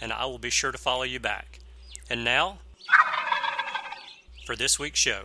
and I will be sure to follow you back. And now, for this week's show.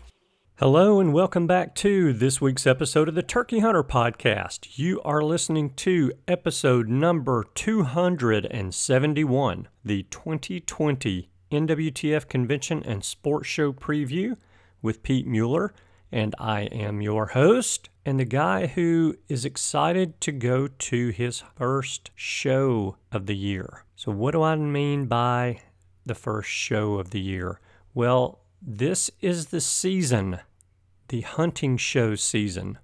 Hello, and welcome back to this week's episode of the Turkey Hunter Podcast. You are listening to episode number 271, the 2020 NWTF Convention and Sports Show preview with Pete Mueller, and I am your host and the guy who is excited to go to his first show of the year. So, what do I mean by the first show of the year? Well, this is the season, the hunting show season.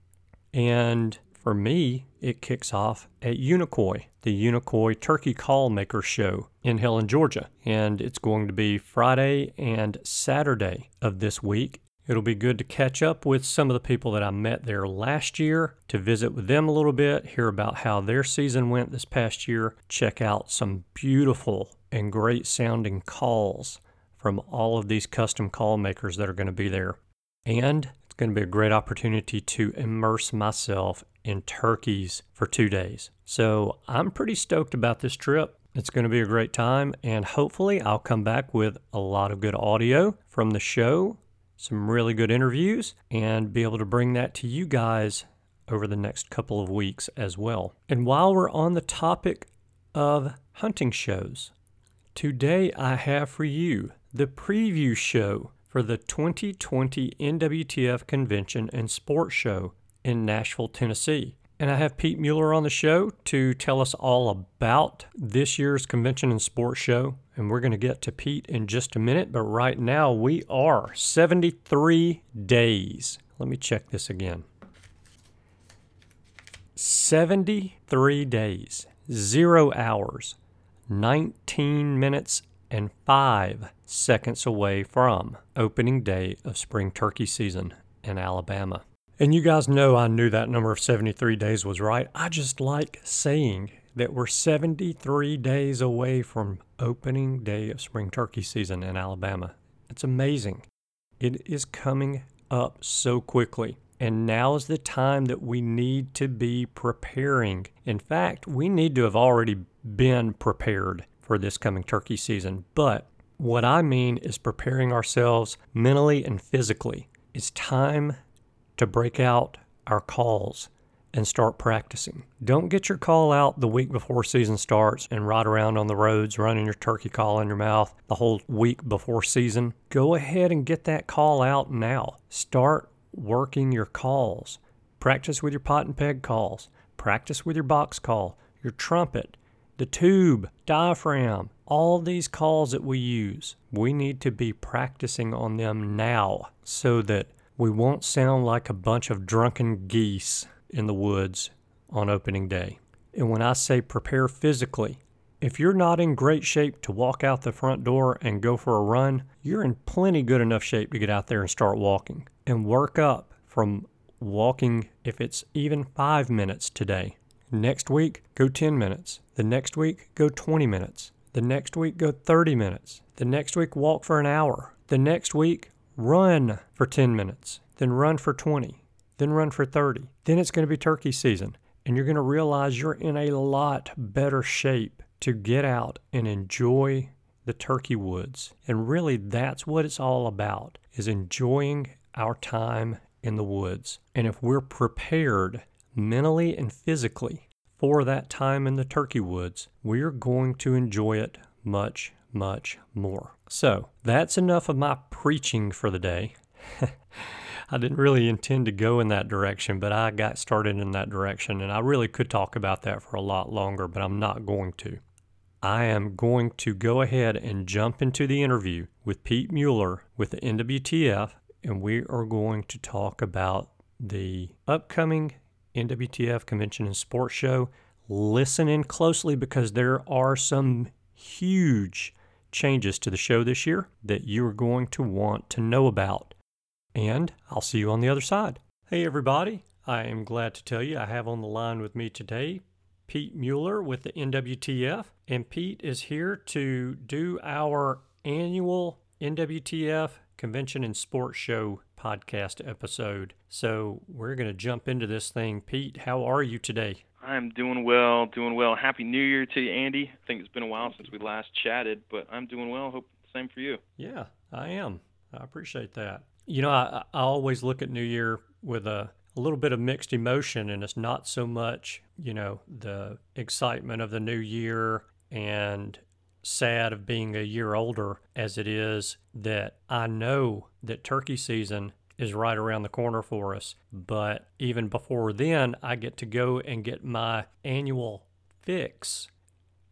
And for me, it kicks off at Unicoi, the Unicoi Turkey Call Maker Show in Helen, Georgia. And it's going to be Friday and Saturday of this week. It'll be good to catch up with some of the people that I met there last year, to visit with them a little bit, hear about how their season went this past year, check out some beautiful and great sounding calls from all of these custom call makers that are going to be there. And it's going to be a great opportunity to immerse myself in turkeys for two days. So I'm pretty stoked about this trip. It's going to be a great time, and hopefully, I'll come back with a lot of good audio from the show, some really good interviews, and be able to bring that to you guys over the next couple of weeks as well. And while we're on the topic of hunting shows, today I have for you the preview show for the 2020 NWTF Convention and Sports Show in Nashville, Tennessee. And I have Pete Mueller on the show to tell us all about this year's convention and sports show. And we're going to get to Pete in just a minute. But right now, we are 73 days. Let me check this again 73 days, zero hours, 19 minutes, and five seconds away from opening day of spring turkey season in Alabama. And you guys know I knew that number of 73 days was right. I just like saying that we're 73 days away from opening day of spring turkey season in Alabama. It's amazing. It is coming up so quickly. And now is the time that we need to be preparing. In fact, we need to have already been prepared for this coming turkey season. But what I mean is preparing ourselves mentally and physically. It's time to break out our calls and start practicing. Don't get your call out the week before season starts and ride around on the roads running your turkey call in your mouth the whole week before season. Go ahead and get that call out now. Start working your calls. Practice with your pot and peg calls. Practice with your box call, your trumpet, the tube, diaphragm, all these calls that we use. We need to be practicing on them now so that we won't sound like a bunch of drunken geese in the woods on opening day. And when I say prepare physically, if you're not in great shape to walk out the front door and go for a run, you're in plenty good enough shape to get out there and start walking and work up from walking if it's even five minutes today. Next week, go 10 minutes. The next week, go 20 minutes. The next week, go 30 minutes. The next week, walk for an hour. The next week, Run for 10 minutes, then run for 20, then run for 30. Then it's going to be turkey season, and you're going to realize you're in a lot better shape to get out and enjoy the turkey woods. And really that's what it's all about is enjoying our time in the woods. And if we're prepared mentally and physically for that time in the turkey woods, we're going to enjoy it much much more. So that's enough of my preaching for the day. I didn't really intend to go in that direction, but I got started in that direction, and I really could talk about that for a lot longer, but I'm not going to. I am going to go ahead and jump into the interview with Pete Mueller with the NWTF, and we are going to talk about the upcoming NWTF Convention and Sports Show. Listen in closely because there are some huge changes to the show this year that you're going to want to know about and I'll see you on the other side. Hey, everybody. I am glad to tell you I have on the line with me today Pete Mueller with the NWTF. And Pete is here to do our annual NWTF Convention and Sports Show podcast episode. So we're going to jump into this thing. Pete, how are you today? I'm doing well, doing well. Happy New Year to you, Andy. I think it's been a while since we last chatted, but I'm doing well. Hope the same for you. Yeah, I am. I appreciate that. You know, I, I always look at New Year with a, a little bit of mixed emotion, and it's not so much, you know, the excitement of the new year and sad of being a year older as it is that I know that turkey season is right around the corner for us. But even before then, I get to go and get my annual fix,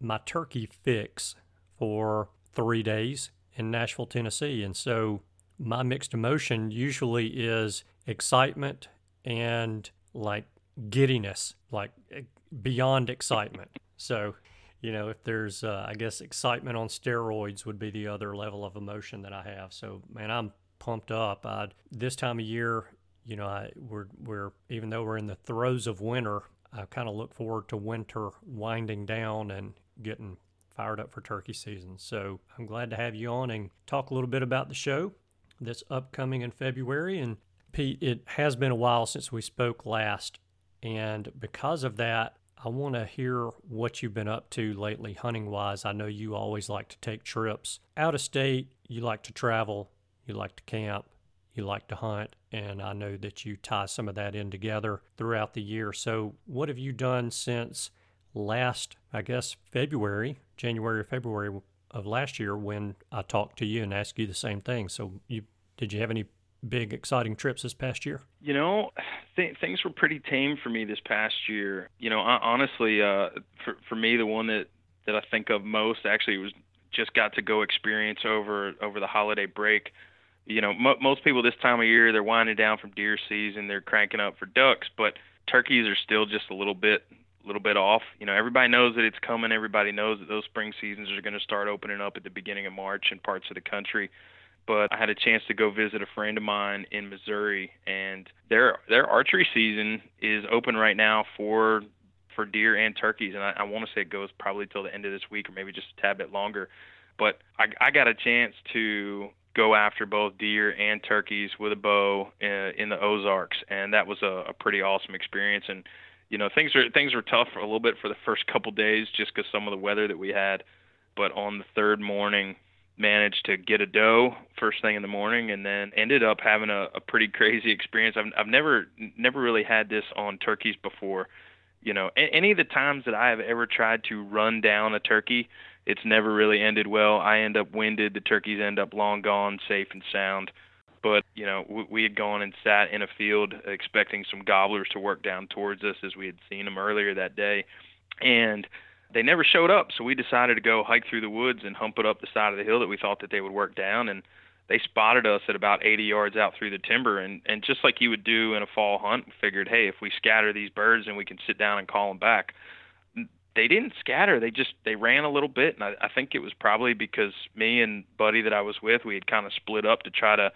my turkey fix for three days in Nashville, Tennessee. And so my mixed emotion usually is excitement and like giddiness, like eh, beyond excitement. So, you know, if there's, uh, I guess, excitement on steroids would be the other level of emotion that I have. So, man, I'm pumped up. I this time of year, you know, I we're we're even though we're in the throes of winter, I kind of look forward to winter winding down and getting fired up for turkey season. So I'm glad to have you on and talk a little bit about the show that's upcoming in February. And Pete, it has been a while since we spoke last. And because of that, I want to hear what you've been up to lately, hunting wise. I know you always like to take trips out of state, you like to travel, you like to camp, you like to hunt, and I know that you tie some of that in together throughout the year. So, what have you done since last, I guess, February, January or February of last year when I talked to you and asked you the same thing. So, you did you have any big exciting trips this past year? You know, th- things were pretty tame for me this past year. You know, honestly, uh, for for me, the one that that I think of most actually was just got to go experience over over the holiday break. You know, mo- most people this time of year they're winding down from deer season, they're cranking up for ducks, but turkeys are still just a little bit little bit off. You know, everybody knows that it's coming. Everybody knows that those spring seasons are going to start opening up at the beginning of March in parts of the country. But I had a chance to go visit a friend of mine in Missouri, and their their archery season is open right now for for deer and turkeys, and I, I want to say it goes probably till the end of this week or maybe just a tad bit longer. But I, I got a chance to go after both deer and turkeys with a bow in, uh, in the Ozarks, and that was a, a pretty awesome experience. And you know things are things were tough a little bit for the first couple days just because some of the weather that we had but on the third morning managed to get a doe first thing in the morning and then ended up having a, a pretty crazy experience. I've, I've never never really had this on turkeys before. You know a, any of the times that i have ever tried to run down a turkey it's never really ended well. I end up winded. The turkeys end up long gone safe and sound but you know we, we had gone and sat in a field expecting some gobblers to work down towards us as we had seen them earlier that day and they never showed up so we decided to go hike through the woods and hump it up the side of the hill that we thought that they would work down and they spotted us at about 80 yards out through the timber and and just like you would do in a fall hunt figured hey if we scatter these birds and we can sit down and call them back they didn't scatter. They just they ran a little bit, and I, I think it was probably because me and Buddy that I was with, we had kind of split up to try to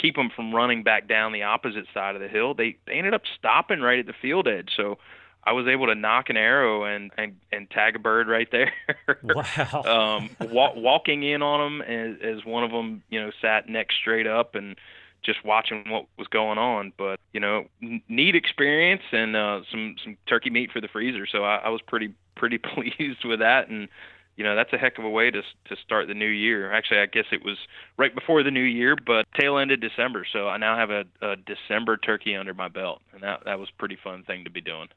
keep them from running back down the opposite side of the hill. They they ended up stopping right at the field edge. So I was able to nock an arrow and and, and tag a bird right there. wow. um, wa- walking in on them as, as one of them, you know, sat neck straight up and just watching what was going on. But you know, n- neat experience and uh, some some turkey meat for the freezer. So I, I was pretty pretty pleased with that and you know that's a heck of a way to to start the new year. Actually, I guess it was right before the new year, but tail ended December, so I now have a, a December turkey under my belt, and that that was a pretty fun thing to be doing.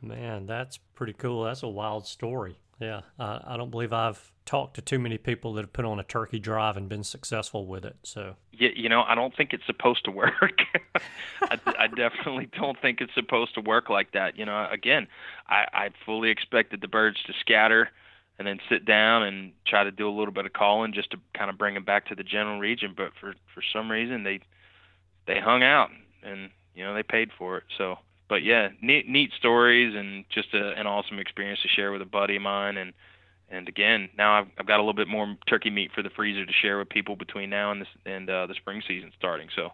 Man, that's pretty cool. That's a wild story. Yeah, uh, I don't believe I've talked to too many people that have put on a turkey drive and been successful with it. So, yeah, you know, I don't think it's supposed to work. I, I definitely don't think it's supposed to work like that. You know, again, I, I fully expected the birds to scatter and then sit down and try to do a little bit of calling just to kind of bring them back to the general region. But for for some reason, they they hung out and you know they paid for it. So but yeah, neat neat stories and just a, an awesome experience to share with a buddy of mine. And and again, now I've, I've got a little bit more turkey meat for the freezer to share with people between now and this and uh, the spring season starting. So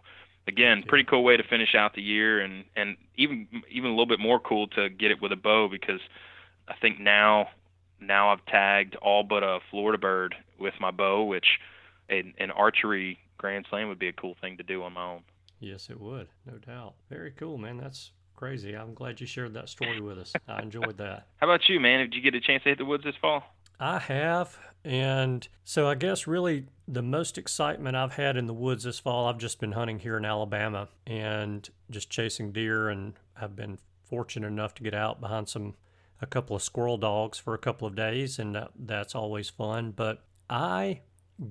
again, pretty cool way to finish out the year, and and even even a little bit more cool to get it with a bow because I think now now I've tagged all but a Florida bird with my bow, which an, an archery grand slam would be a cool thing to do on my own. Yes, it would, no doubt. Very cool, man. That's crazy. I'm glad you shared that story with us. I enjoyed that. How about you, man? Did you get a chance to hit the woods this fall? I have. And so I guess really the most excitement I've had in the woods this fall, I've just been hunting here in Alabama and just chasing deer. And I've been fortunate enough to get out behind some, a couple of squirrel dogs for a couple of days. And that, that's always fun. But I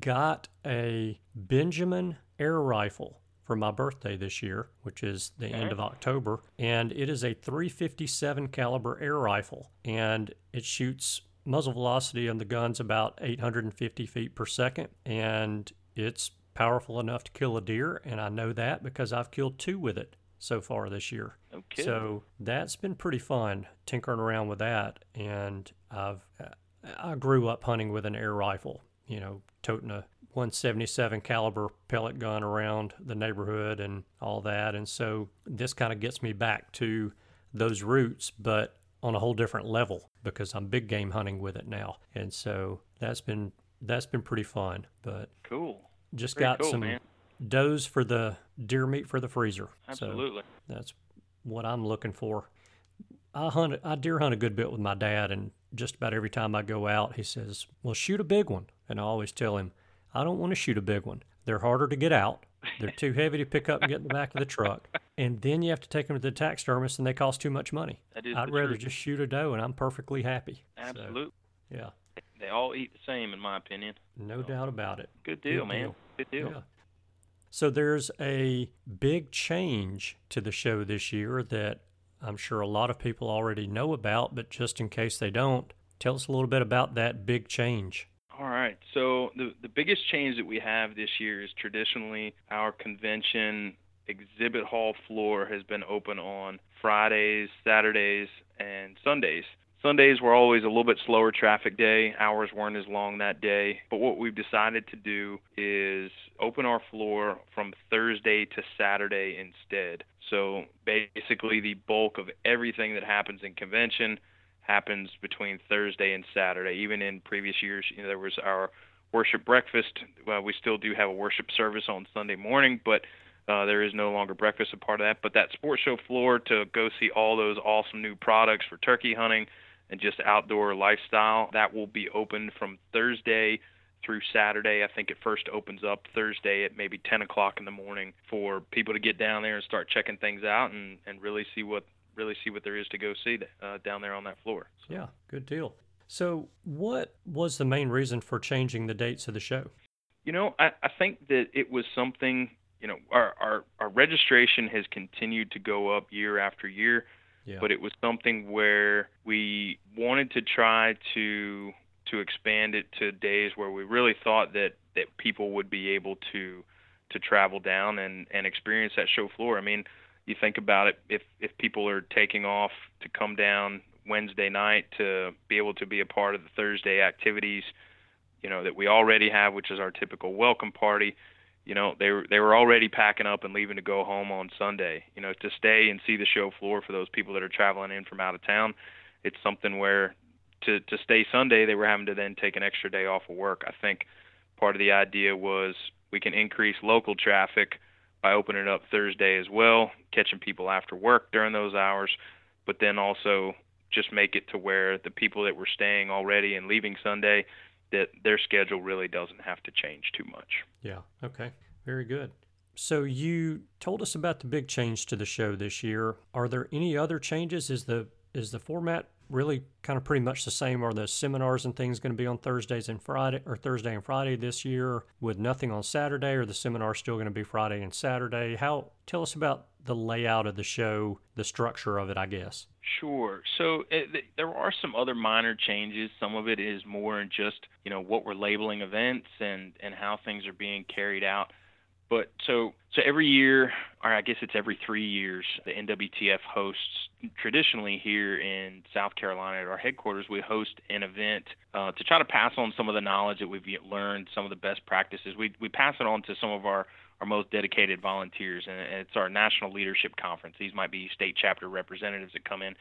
got a Benjamin air rifle for my birthday this year, which is the end of October, and it is a 357 caliber air rifle, and it shoots muzzle velocity on the guns about 850 feet per second, and it's powerful enough to kill a deer, and I know that because I've killed two with it so far this year. Okay. So that's been pretty fun tinkering around with that, and I've I grew up hunting with an air rifle, you know, toting a 177 caliber pellet gun around the neighborhood and all that. And so this kind of gets me back to those roots, but on a whole different level because I'm big game hunting with it now. And so that's been that's been pretty fun. But cool. Just got cool, some man. does for the deer meat for the freezer. Absolutely. So that's what I'm looking for. I hunt I deer hunt a good bit with my dad and just about every time I go out he says, "Well, shoot a big one." And I always tell him, I don't want to shoot a big one. They're harder to get out. They're too heavy to pick up and get in the back of the truck. And then you have to take them to the taxidermist and they cost too much money. I'd rather truth. just shoot a doe and I'm perfectly happy. Absolutely. So, yeah. They all eat the same, in my opinion. No so, doubt about it. Good deal, good man. Deal. Good deal. Yeah. So there's a big change to the show this year that I'm sure a lot of people already know about, but just in case they don't, tell us a little bit about that big change. All right. So the the biggest change that we have this year is traditionally our convention exhibit hall floor has been open on Fridays, Saturdays, and Sundays. Sundays were always a little bit slower traffic day. Hours weren't as long that day. But what we've decided to do is open our floor from Thursday to Saturday instead. So basically, the bulk of everything that happens in convention happens between Thursday and Saturday. Even in previous years, you know, there was our worship breakfast. Well, we still do have a worship service on Sunday morning, but uh, there is no longer breakfast a part of that. But that sports show floor to go see all those awesome new products for turkey hunting and just outdoor lifestyle, that will be open from Thursday through Saturday. I think it first opens up Thursday at maybe 10 o'clock in the morning for people to get down there and start checking things out and, and really see what really see what there is to go see uh, down there on that floor. So. Yeah, good deal. So, what was the main reason for changing the dates of the show? You know, I, I think that it was something. You know, our, our our registration has continued to go up year after year, yeah. but it was something where we wanted to try to to expand it to days where we really thought that that people would be able to to travel down and and experience that show floor. I mean, you think about it, if if people are taking off to come down Wednesday night to be able to be a part of the Thursday activities, you know that we already have, which is our typical welcome party. You know they were they were already packing up and leaving to go home on Sunday. You know to stay and see the show floor for those people that are traveling in from out of town. It's something where to to stay Sunday they were having to then take an extra day off of work. I think part of the idea was we can increase local traffic by opening it up Thursday as well, catching people after work during those hours, but then also just make it to where the people that were staying already and leaving Sunday that their schedule really doesn't have to change too much. Yeah, okay. Very good. So you told us about the big change to the show this year. Are there any other changes? Is the is the format really kind of pretty much the same? Are the seminars and things going to be on Thursdays and Friday, or Thursday and Friday this year, with nothing on Saturday, or the seminar still going to be Friday and Saturday? How tell us about the layout of the show, the structure of it, I guess. Sure. So it, there are some other minor changes. Some of it is more in just you know what we're labeling events and and how things are being carried out. But so so every year, or I guess it's every three years, the NWTF hosts traditionally here in South Carolina at our headquarters. We host an event uh, to try to pass on some of the knowledge that we've learned, some of the best practices. We we pass it on to some of our our most dedicated volunteers, and it's our national leadership conference. These might be state chapter representatives that come in.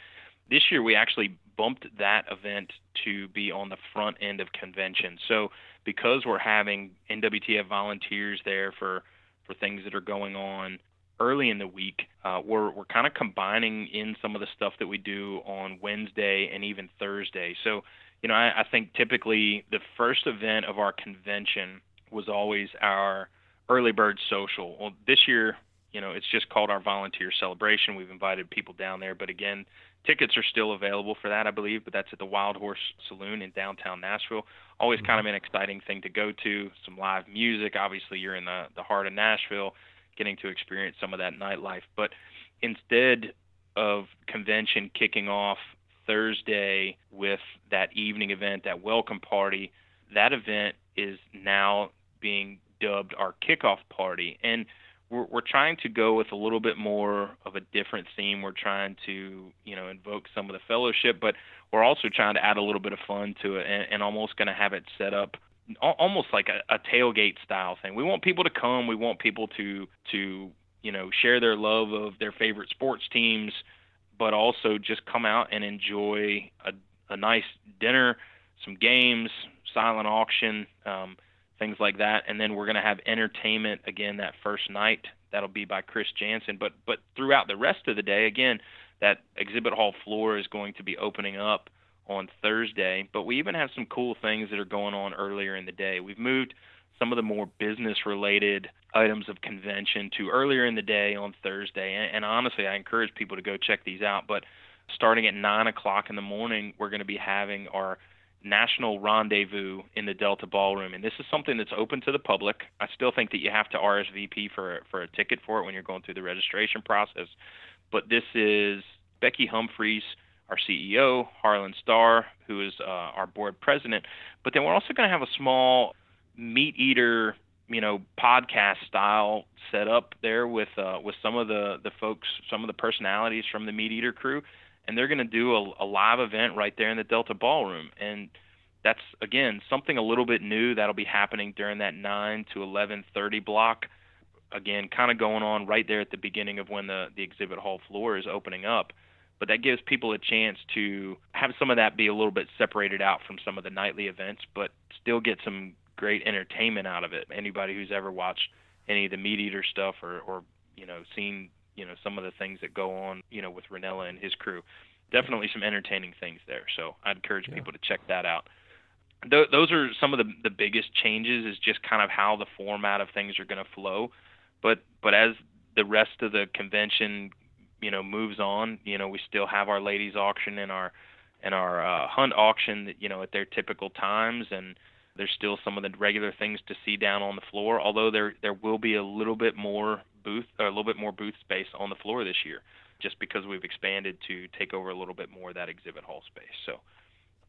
This year, we actually bumped that event to be on the front end of convention. So, because we're having NWTF volunteers there for for things that are going on early in the week, uh, we're we're kind of combining in some of the stuff that we do on Wednesday and even Thursday. So, you know, I, I think typically the first event of our convention was always our early bird social. Well, this year, you know, it's just called our volunteer celebration. We've invited people down there, but again, tickets are still available for that, I believe. But that's at the Wild Horse Saloon in downtown Nashville. Always kind of mm-hmm. an exciting thing to go to. Some live music. Obviously, you're in the the heart of Nashville, getting to experience some of that nightlife. But instead of convention kicking off Thursday with that evening event, that welcome party, that event is now being dubbed our kickoff party. And we're, we're trying to go with a little bit more of a different theme. We're trying to, you know, invoke some of the fellowship, but we're also trying to add a little bit of fun to it and, and almost going to have it set up almost like a, a tailgate style thing. We want people to come. We want people to to you know share their love of their favorite sports teams, but also just come out and enjoy a, a nice dinner, some games, silent auction. Um, things like that. And then we're going to have entertainment again that first night. That'll be by Chris Janson. But but throughout the rest of the day, again, that exhibit hall floor is going to be opening up on Thursday. But we even have some cool things that are going on earlier in the day. We've moved some of the more business related items of convention to earlier in the day on Thursday. And, and honestly, I encourage people to go check these out. But starting at nine o'clock in the morning, we're going to be having our national rendezvous in the Delta Ballroom, and this is something that's open to the public. I still think that you have to RSVP for for a ticket for it when you're going through the registration process. But this is Becky Humphries, our CEO, Harlan Starr, who is uh, our board president. But then we're also going to have a small MeatEater, you know, podcast style set up there with uh, with some of the the folks, some of the personalities from the MeatEater crew and they're going to do a, a live event right there in the Delta Ballroom. And that's again something a little bit new that'll be happening during that 9 to 11:30 block. Again, kind of going on right there at the beginning of when the the exhibit hall floor is opening up. But that gives people a chance to have some of that be a little bit separated out from some of the nightly events, but still get some great entertainment out of it. Anybody who's ever watched any of the MeatEater stuff or, or you know seen you know some of the things that go on you know with Rinella and his crew. Definitely some entertaining things there. So I'd encourage yeah. people to check that out. Th- those are some of the the biggest changes. Is just kind of how the format of things are going to flow. But but as the rest of the convention you know moves on, you know we still have our ladies auction and our and our uh, hunt auction that you know at their typical times and there's still some of the regular things to see down on the floor although there there will be a little bit more booth, a little bit more booth space on the floor this year, just because we've expanded to take over a little bit more of that exhibit hall space. So,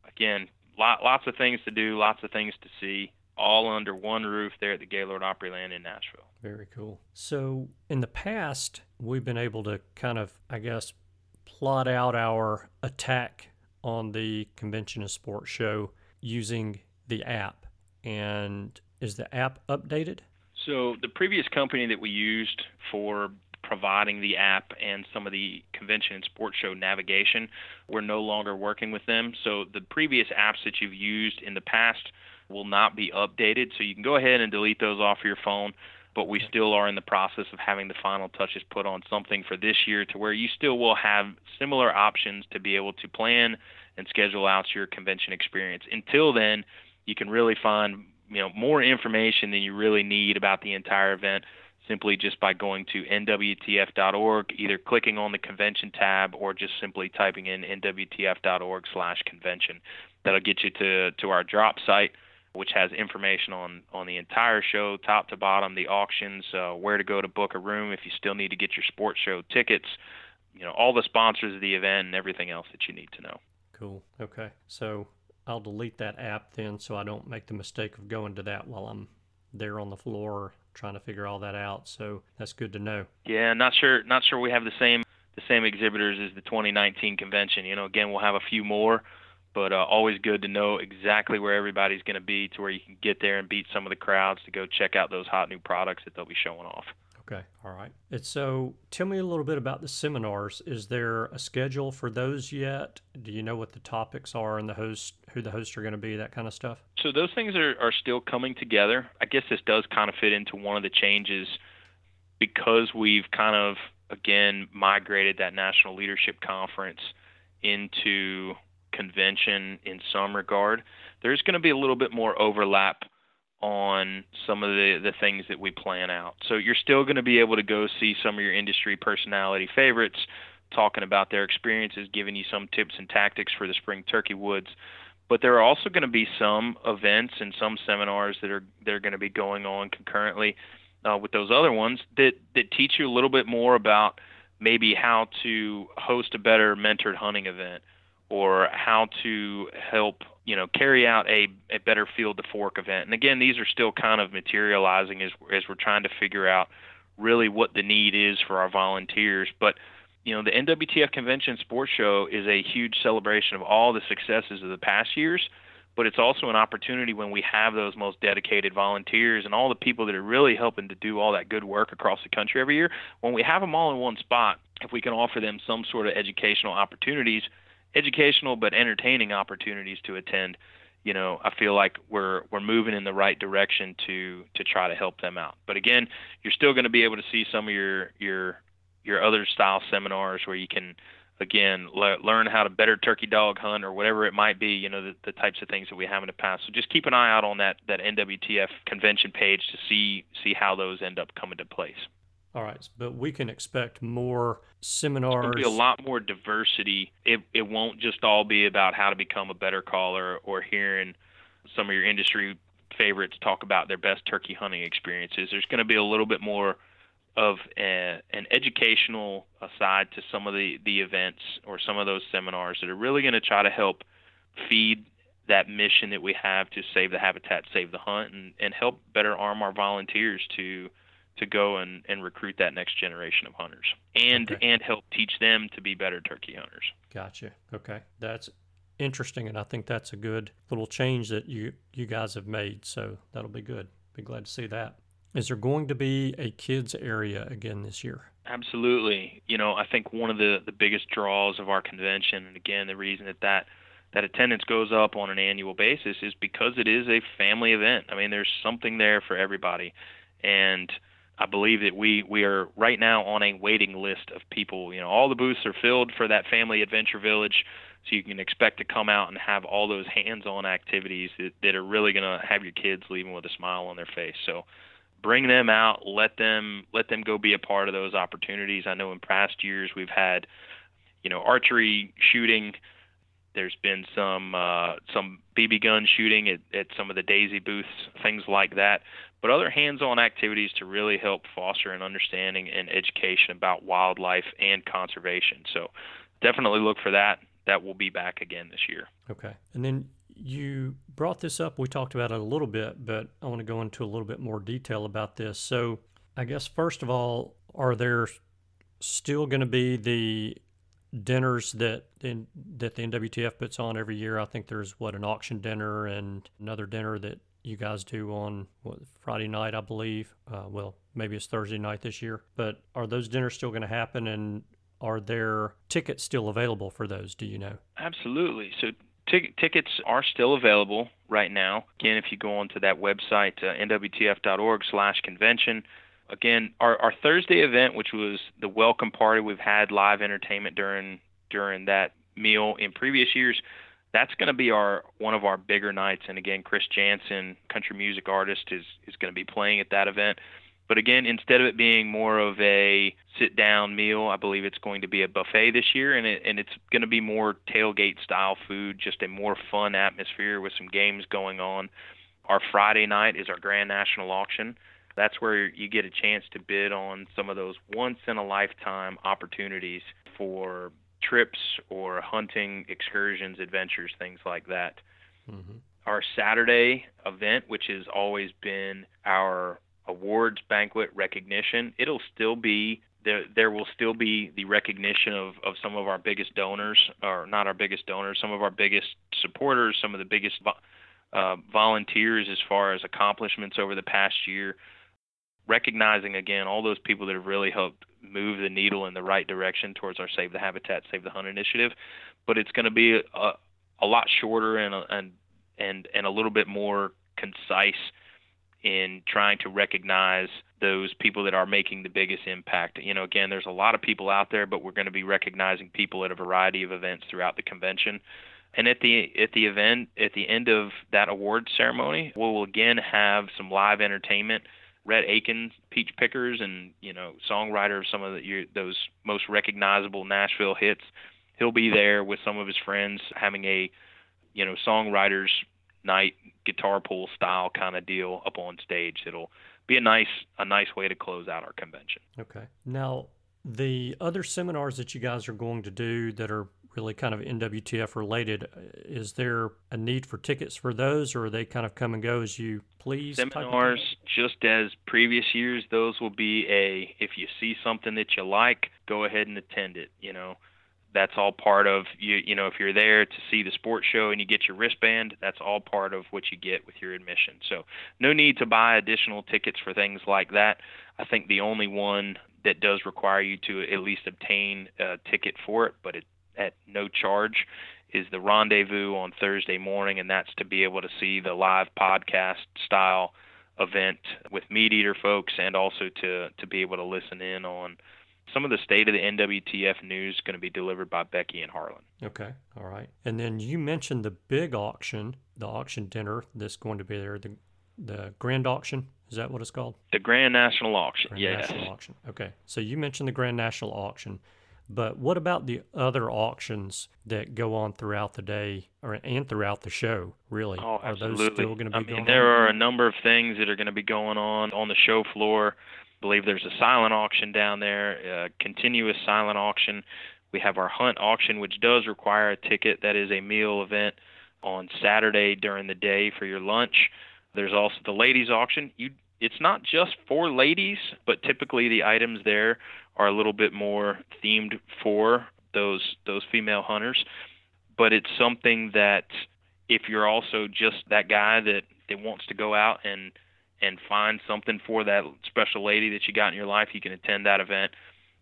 again, lot, lots of things to do, lots of things to see, all under one roof there at the Gaylord Opryland in Nashville. Very cool. So, in the past, we've been able to kind of, I guess, plot out our attack on the convention and sports show using the app. And is the app updated? So the previous company that we used for providing the app and some of the convention and sports show navigation, we're no longer working with them. So the previous apps that you've used in the past will not be updated. So you can go ahead and delete those off your phone. But we still are in the process of having the final touches put on something for this year to where you still will have similar options to be able to plan and schedule out your convention experience. Until then, you can really find you know more information than you really need about the entire event simply just by going to nwtf.org, either clicking on the convention tab or just simply typing in nwtf.org/convention. That'll get you to to our drop site, which has information on on the entire show, top to bottom, the auctions, uh, where to go to book a room if you still need to get your sports show tickets, you know, all the sponsors of the event and everything else that you need to know. Cool. Okay. So I'll delete that app then so I don't make the mistake of going to that while I'm there on the floor trying to figure all that out. So that's good to know. Yeah, not sure not sure we have the same the same exhibitors as the 2019 convention. You know, again, we'll have a few more, but uh, always good to know exactly where everybody's going to be to where you can get there and beat some of the crowds to go check out those hot new products that they'll be showing off. Okay. All right. And so tell me a little bit about the seminars. Is there a schedule for those yet? Do you know what the topics are and the host, who the hosts are going to be, that kind of stuff? So those things are, are still coming together. I guess this does kind of fit into one of the changes because we've kind of, again, migrated that National Leadership Conference into convention in some regard. There's going to be a little bit more overlap on some of the, the things that we plan out. So you're still going to be able to go see some of your industry personality favorites talking about their experiences, giving you some tips and tactics for the spring turkey woods. But there are also going to be some events and some seminars that are that are going to be going on concurrently uh, with those other ones that that teach you a little bit more about maybe how to host a better mentored hunting event or how to help you know carry out a, a better field to fork event. And again these are still kind of materializing as as we're trying to figure out really what the need is for our volunteers. But you know the NWTF convention sports show is a huge celebration of all the successes of the past years but it's also an opportunity when we have those most dedicated volunteers and all the people that are really helping to do all that good work across the country every year. When we have them all in one spot if we can offer them some sort of educational opportunities educational but entertaining opportunities to attend, you know, I feel like we're we're moving in the right direction to to try to help them out. But again, you're still going to be able to see some of your your your other style seminars where you can again le- learn how to better turkey dog hunt or whatever it might be you know the, the types of things that we have in the past so just keep an eye out on that that nwtf convention page to see see how those end up coming to place all right, but we can expect more seminars. There'll be a lot more diversity. It it won't just all be about how to become a better caller or hearing some of your industry favorites talk about their best turkey hunting experiences. There's going to be a little bit more of a, an educational side to some of the the events or some of those seminars that are really going to try to help feed that mission that we have to save the habitat, save the hunt, and, and help better arm our volunteers to to go and, and recruit that next generation of hunters and okay. and help teach them to be better turkey hunters. Gotcha. Okay. That's interesting and I think that's a good little change that you you guys have made. So that'll be good. Be glad to see that. Is there going to be a kids area again this year? Absolutely. You know, I think one of the the biggest draws of our convention and again the reason that that that attendance goes up on an annual basis is because it is a family event. I mean, there's something there for everybody. And I believe that we we are right now on a waiting list of people. You know, all the booths are filled for that family adventure village, so you can expect to come out and have all those hands-on activities that, that are really going to have your kids leaving with a smile on their face. So bring them out, let them let them go be a part of those opportunities. I know in past years we've had, you know, archery shooting. There's been some uh, some BB gun shooting at, at some of the Daisy booths, things like that but other hands-on activities to really help foster an understanding and education about wildlife and conservation. So definitely look for that. That will be back again this year. Okay. And then you brought this up. We talked about it a little bit, but I want to go into a little bit more detail about this. So, I guess first of all, are there still going to be the dinners that in, that the NWTF puts on every year? I think there's what an auction dinner and another dinner that you guys do on what, Friday night, I believe. Uh, well, maybe it's Thursday night this year. But are those dinners still going to happen? And are there tickets still available for those? Do you know? Absolutely. So t- tickets are still available right now. Again, if you go onto that website, uh, nwtf.org/convention. Again, our, our Thursday event, which was the welcome party, we've had live entertainment during during that meal in previous years that's going to be our one of our bigger nights. And again, Chris Janson, country music artist, is is going to be playing at that event. But again, instead of it being more of a sit down meal, I believe it's going to be a buffet this year, and it, and it's going to be more tailgate style food, just a more fun atmosphere with some games going on. Our Friday night is our Grand National Auction. That's where you get a chance to bid on some of those once in a lifetime opportunities for trips or hunting excursions, adventures, things like that. Mm-hmm. Our Saturday event, which has always been our awards banquet recognition, it'll still be there. There will still be the recognition of, of some of our biggest donors, or not our biggest donors, some of our biggest supporters, some of the biggest uh, volunteers as far as accomplishments over the past year. Recognizing again all those people that have really helped move the needle in the right direction towards our Save the Habitat, Save the Hunt initiative, but it's going to be a, a lot shorter and and and and a little bit more concise in trying to recognize those people that are making the biggest impact. You know, again, there's a lot of people out there, but we're going to be recognizing people at a variety of events throughout the convention. And at the at the event at the end of that award ceremony, we'll again have some live entertainment. Rhett Akins, Peach Pickers, and you know, songwriter of some of the, your, those most recognizable Nashville hits. He'll be there with some of his friends having a, you know, songwriters night guitar pull style kind of deal up on stage. It'll be a nice a nice way to close out our convention. Okay. Now, the other seminars that you guys are going to do that are really kind of NWTF related, uh, is there a need for tickets for those, or are they kind of come and go as you please? Seminars, just as previous years, those will be a if you see something that you like, go ahead and attend it. You know, that's all part of you you know if you're there to see the sports show and you get your wristband that's all part of what you get with your admission so no need to buy additional tickets for things like that i think the only one that does require you to at least obtain a ticket for it but it, at no charge is the rendezvous on thursday morning and that's to be able to see the live podcast style event with MeatEater folks and also to to be able to listen in on some of the state of the NWTF news going to be delivered by Becky and Harlan. Okay, all right. And then you mentioned the big auction, the auction dinner that's going to be there, the the grand auction. Is that what it's called? The Grand National Auction. Grand yes. National Auction. Okay. So you mentioned the Grand National Auction, but what about the other auctions that go on throughout the day or and throughout the show? Really, oh, are those still going to be I mean, going there on? are a number of things that are going to be going on on the show floor I believe there's a silent auction down there, a continuous silent auction. We have our hunt auction, which does require a ticket. That is a meal event on Saturday during the day for your lunch. There's also the ladies auction. You it's not just for ladies, but typically the items there are a little bit more themed for those those female hunters. But it's something that if you're also just that guy that that wants to go out and and find something for that special lady that you got in your life, you can attend that event.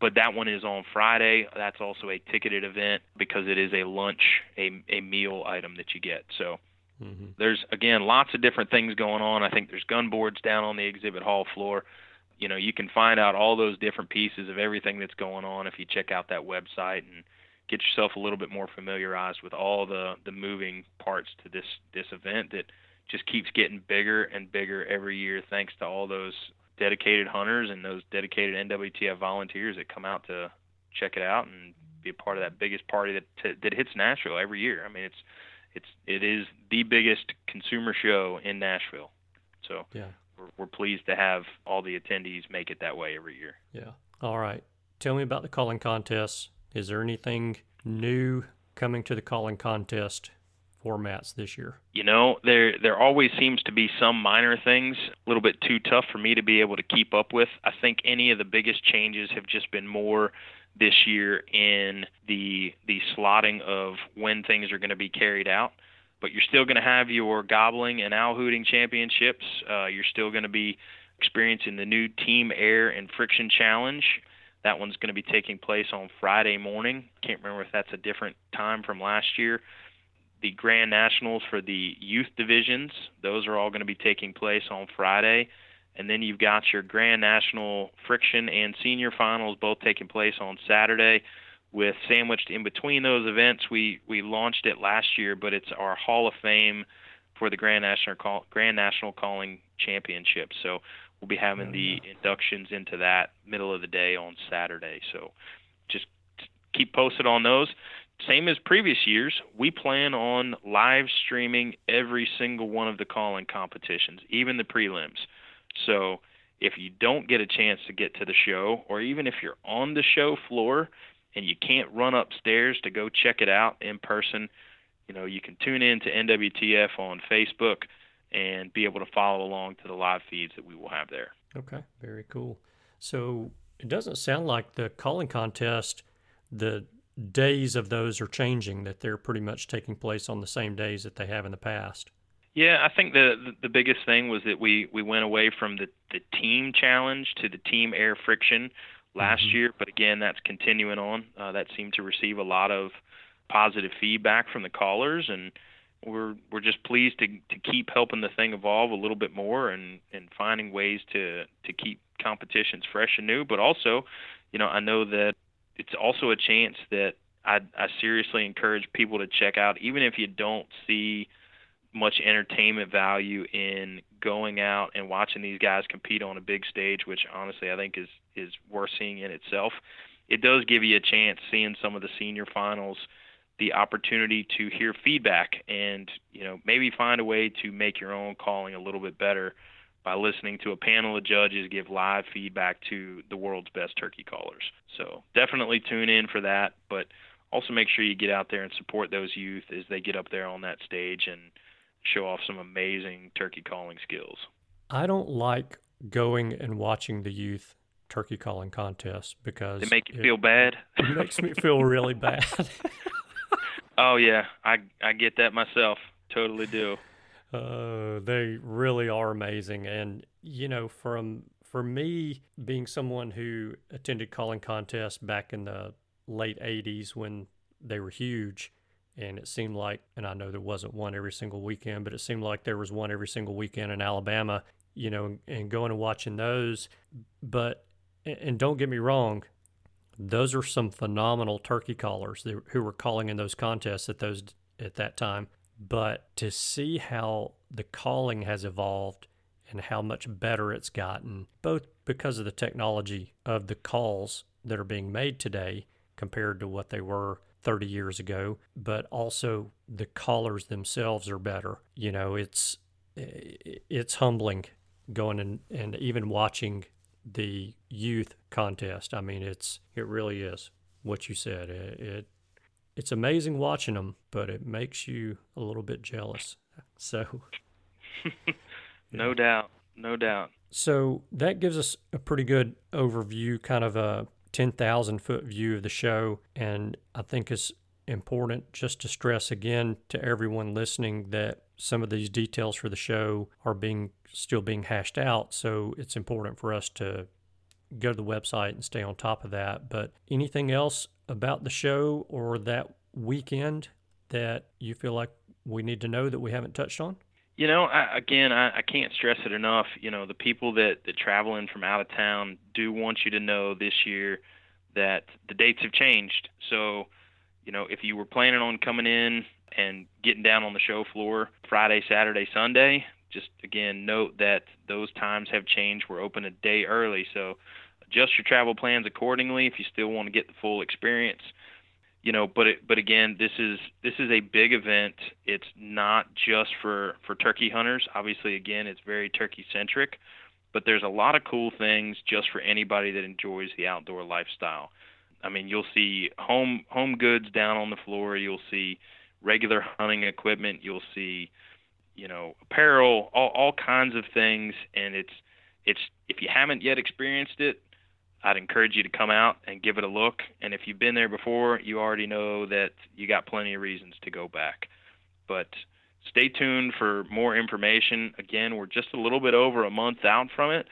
But that one is on Friday. That's also a ticketed event because it is a lunch, a, a meal item that you get. So mm-hmm. there's, again, lots of different things going on. I think there's gun boards down on the exhibit hall floor. You know, you can find out all those different pieces of everything that's going on if you check out that website and get yourself a little bit more familiarized with all the, the moving parts to this, this event that – just keeps getting bigger and bigger every year thanks to all those dedicated hunters and those dedicated NWTF volunteers that come out to check it out and be a part of that biggest party that t- that hits Nashville every year. I mean, it's it's it is the biggest consumer show in Nashville. So yeah, we're, we're pleased to have all the attendees make it that way every year. Yeah. All right. Tell me about the calling contest. Is there anything new coming to the calling contest formats this year? You know, there there always seems to be some minor things a little bit too tough for me to be able to keep up with. I think any of the biggest changes have just been more this year in the the slotting of when things are going to be carried out. But you're still going to have your gobbling and owl hooting championships. Uh, you're still going to be experiencing the new Team Air and Friction Challenge. That one's going to be taking place on Friday morning. Can't remember if that's a different time from last year the Grand Nationals for the youth divisions. Those are all going to be taking place on Friday. And then you've got your Grand National Friction and Senior Finals both taking place on Saturday. With sandwiched in between those events, we we launched it last year, but it's our Hall of Fame for the Grand National Call, Grand National Calling Championship. So we'll be having the inductions into that middle of the day on Saturday. So just keep posted on those. Same as previous years, we plan on live streaming every single one of the calling competitions, even the prelims. So if you don't get a chance to get to the show, or even if you're on the show floor and you can't run upstairs to go check it out in person, you know, you can tune in to NWTF on Facebook and be able to follow along to the live feeds that we will have there. Okay, very cool. So it doesn't sound like the calling contest, the days of those are changing, that they're pretty much taking place on the same days that they have in the past. Yeah, I think the the, biggest thing was that we we went away from the the team challenge to the team air friction last Mhm. year, but again, that's continuing on. Uh, that seemed to receive a lot of positive feedback from the callers, and we're we're just pleased to to keep helping the thing evolve a little bit more and and finding ways to to keep competitions fresh and new. But also, you know, I know that it's also a chance that I I seriously encourage people to check out, even if you don't see much entertainment value in going out and watching these guys compete on a big stage, which honestly I think is is worth seeing in itself. It does give you a chance seeing some of the senior finals, the opportunity to hear feedback and you know maybe find a way to make your own calling a little bit better by listening to a panel of judges give live feedback to the world's best turkey callers. So definitely tune in for that, but also make sure you get out there and support those youth as they get up there on that stage and show off some amazing turkey calling skills. I don't like going and watching the youth turkey calling contest because They make you it, feel bad. it makes me feel really bad. oh yeah, I I get that myself. Totally do. Uh, they really are amazing, and you know, from for me being someone who attended calling contests back in the late '80s when they were huge, and it seemed like, and I know there wasn't one every single weekend, but it seemed like there was one every single weekend in Alabama. You know, and going and watching those, but and don't get me wrong, those are some phenomenal turkey callers who were calling in those contests at those at that time. But to see how the calling has evolved and how much better it's gotten, both because of the technology of the calls that are being made today compared to what they were 30 years ago, but also the callers themselves are better. You know, it's it's humbling going and, and even watching the youth contest. I mean, it's it really is what you said. It, it it's amazing watching them, but it makes you a little bit jealous. So, no doubt, no doubt. so that gives us a pretty good overview, kind of a ten thousand foot view of the show, and I think it's important just to stress again to everyone listening that some of these details for the show are being still being hashed out. So it's important for us to go to the website and stay on top of that. But anything else about the show or that weekend that you feel like we need to know that we haven't touched on? You know, I, again, I, I can't stress it enough. You know, the people that, that travel in from out of town do want you to know this year that the dates have changed. So, you know, if you were planning on coming in and getting down on the show floor Friday, Saturday, Sunday, just again note that those times have changed. We're open a day early, so adjust your travel plans accordingly if you still want to get the full experience. You know, but it, but again, this is this is a big event. It's not just for for turkey hunters. Obviously, again, it's very turkey centric, but there's a lot of cool things just for anybody that enjoys the outdoor lifestyle. I mean, you'll see home home goods down on the floor. You'll see regular hunting equipment. You'll see, you know, apparel, all all kinds of things. And it's it's if you haven't yet experienced it, I'd encourage you to come out and give it a look. And if you've been there before, you already know that you got plenty of reasons to go back. But stay tuned for more information. Again, we're just a little bit over a month out from it.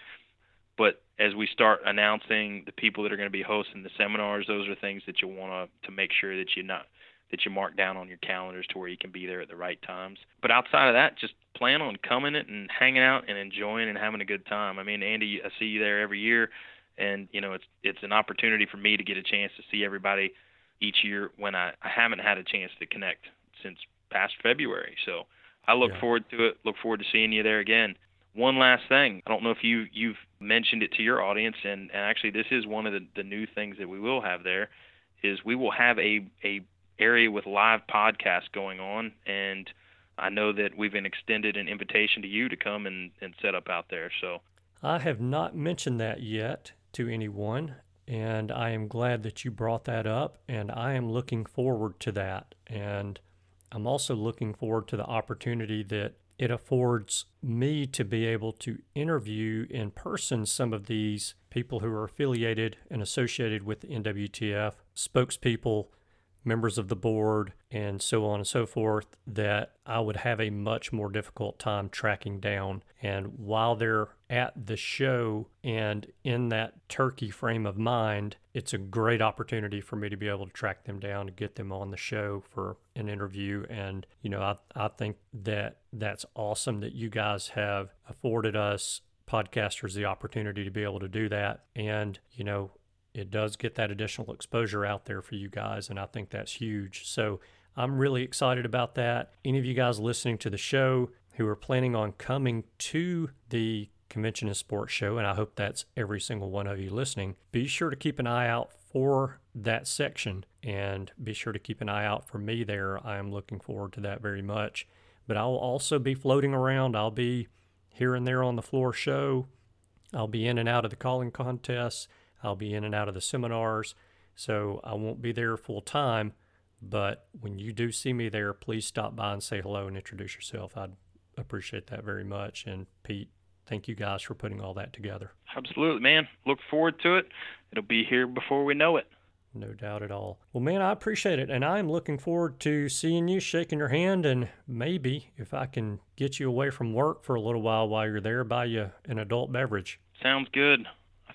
But as we start announcing the people that are going to be hosting the seminars, those are things that you'll want to to make sure that you not that you mark down on your calendars to where you can be there at the right times. But outside of that, just plan on coming it and hanging out and enjoying and having a good time. I mean, Andy, I see you there every year, and you know it's it's an opportunity for me to get a chance to see everybody each year when I, I haven't had a chance to connect since past February. So I look Yeah. forward to it. Look forward to seeing you there again. one last thing. I don't know if you you've mentioned it to your audience, and, and actually this is one of the, the new things that we will have there, is we will have a a area with live podcasts going on, and I know that we've been extended an invitation to you to come and, and set up out there. So I have not mentioned that yet to anyone, and I am glad that you brought that up, and I am looking forward to that. And I'm also looking forward to the opportunity that it affords me to be able to interview in person some of these people who are affiliated and associated with the NWTF, spokespeople, members of the board, and so on and so forth, that I would have a much more difficult time tracking down. And while they're at the show and in that turkey frame of mind, it's a great opportunity for me to be able to track them down and get them on the show for an interview. And, you know, I, I think that that's awesome that you guys have afforded us podcasters the opportunity to be able to do that. And, you know, it does get that additional exposure out there for you guys. And I think that's huge. So I'm really excited about that. Any of you guys listening to the show who are planning on coming to the convention and sports show, and I hope that's every single one of you listening, be sure to keep an eye out for that section and be sure to keep an eye out for me there. I am looking forward to that very much. But I'll also be floating around. I'll be here and there on the floor show. I'll be in and out of the calling contests. I'll be in and out of the seminars, so I won't be there full time. But when you do see me there, please stop by and say hello and introduce yourself. I'd appreciate that very much. And Pete, thank you guys for putting all that together. Absolutely, man. Look forward to it. It'll be here before we know it. No doubt at all. Well, man, I appreciate it. And I'm looking forward to seeing you, shaking your hand, and maybe if I can get you away from work for a little while while you're there, buy you an adult beverage. Sounds good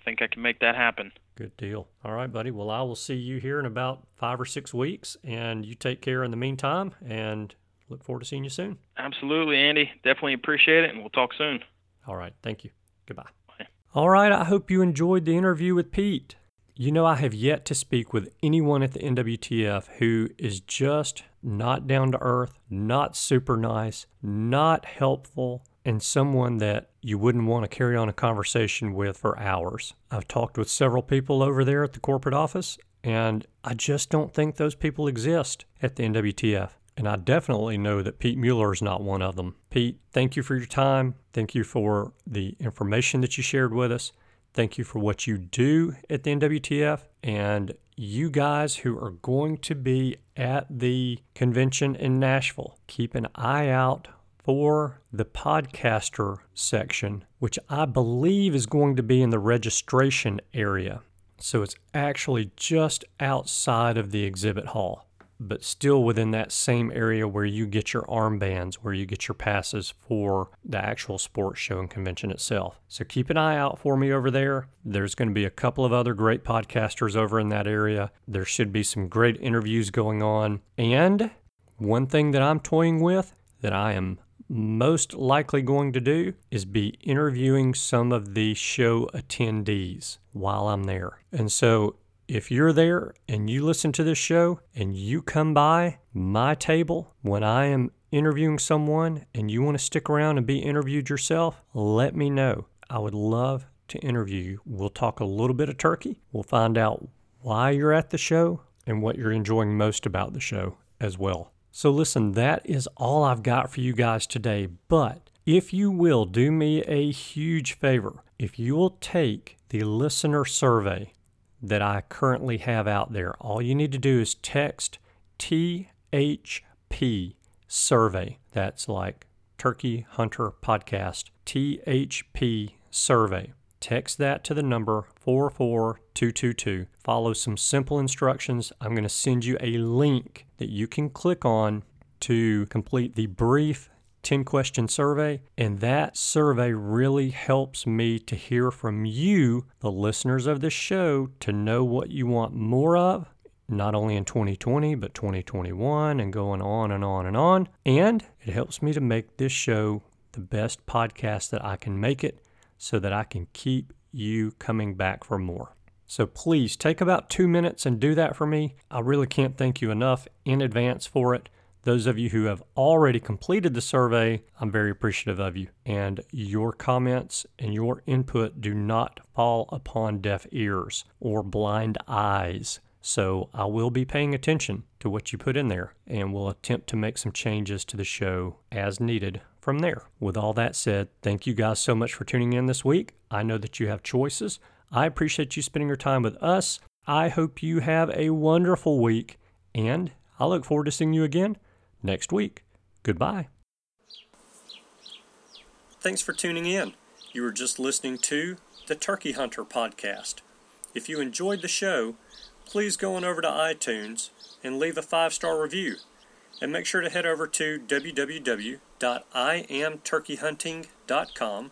think I can make that happen. Good deal. All right, buddy. Well, I will see you here in about five or six weeks, and you take care in the meantime, and look forward to seeing you soon. Absolutely, Andy. Definitely appreciate it, and we'll talk soon. All right. Thank you. Goodbye. Bye. All right. I hope you enjoyed the interview with Pete. You know, I have yet to speak with anyone at the NWTF who is just not down to earth, not super nice, not helpful, and someone that you wouldn't want to carry on a conversation with for hours. I've talked with several people over there at the corporate office, and I just don't think those people exist at the NWTF. And I definitely know that Pete Mueller is not one of them. Pete, thank you for your time. Thank you for the information that you shared with us. Thank you for what you do at the NWTF. And you guys who are going to be at the convention in Nashville, keep an eye out for the podcaster section, which I believe is going to be in the registration area. So it's actually just outside of the exhibit hall, but still within that same area where you get your armbands, where you get your passes for the actual sports show and convention itself. So keep an eye out for me over there. There's going to be a couple of other great podcasters over in that area. There should be some great interviews going on. And one thing that I'm toying with that I am most likely going to do is be interviewing some of the show attendees while I'm there. And so if you're there and you listen to this show and you come by my table when I am interviewing someone and you want to stick around and be interviewed yourself, let me know. I would love to interview you. We'll talk a little bit of turkey. We'll find out why you're at the show and what you're enjoying most about the show as well. So, listen, that is all I've got for you guys today. But if you will do me a huge favor, if you will take the listener survey that I currently have out there, all you need to do is text THP survey. That's like Turkey Hunter Podcast, THP survey. Text that to the number 44222. Follow some simple instructions. I'm going to send you a link that you can click on to complete the brief 10 question survey. And that survey really helps me to hear from you, the listeners of this show, to know what you want more of, not only in 2020, but 2021, and going on and on and on. And it helps me to make this show the best podcast that I can make it so that I can keep you coming back for more. So please take about two minutes and do that for me. I really can't thank you enough in advance for it. Those of you who have already completed the survey, I'm very appreciative of you. And your comments and your input do not fall upon deaf ears or blind eyes. So I will be paying attention to what you put in there and will attempt to make some changes to the show as needed from there. With all that said, thank you guys so much for tuning in this week. I know that you have choices. I appreciate you spending your time with us. I hope you have a wonderful week, and I look forward to seeing you again next week. Goodbye. Thanks for tuning in. You were just listening to the Turkey Hunter podcast. If you enjoyed the show, please go on over to iTunes and leave a five star review. And make sure to head over to www.iamturkeyhunting.com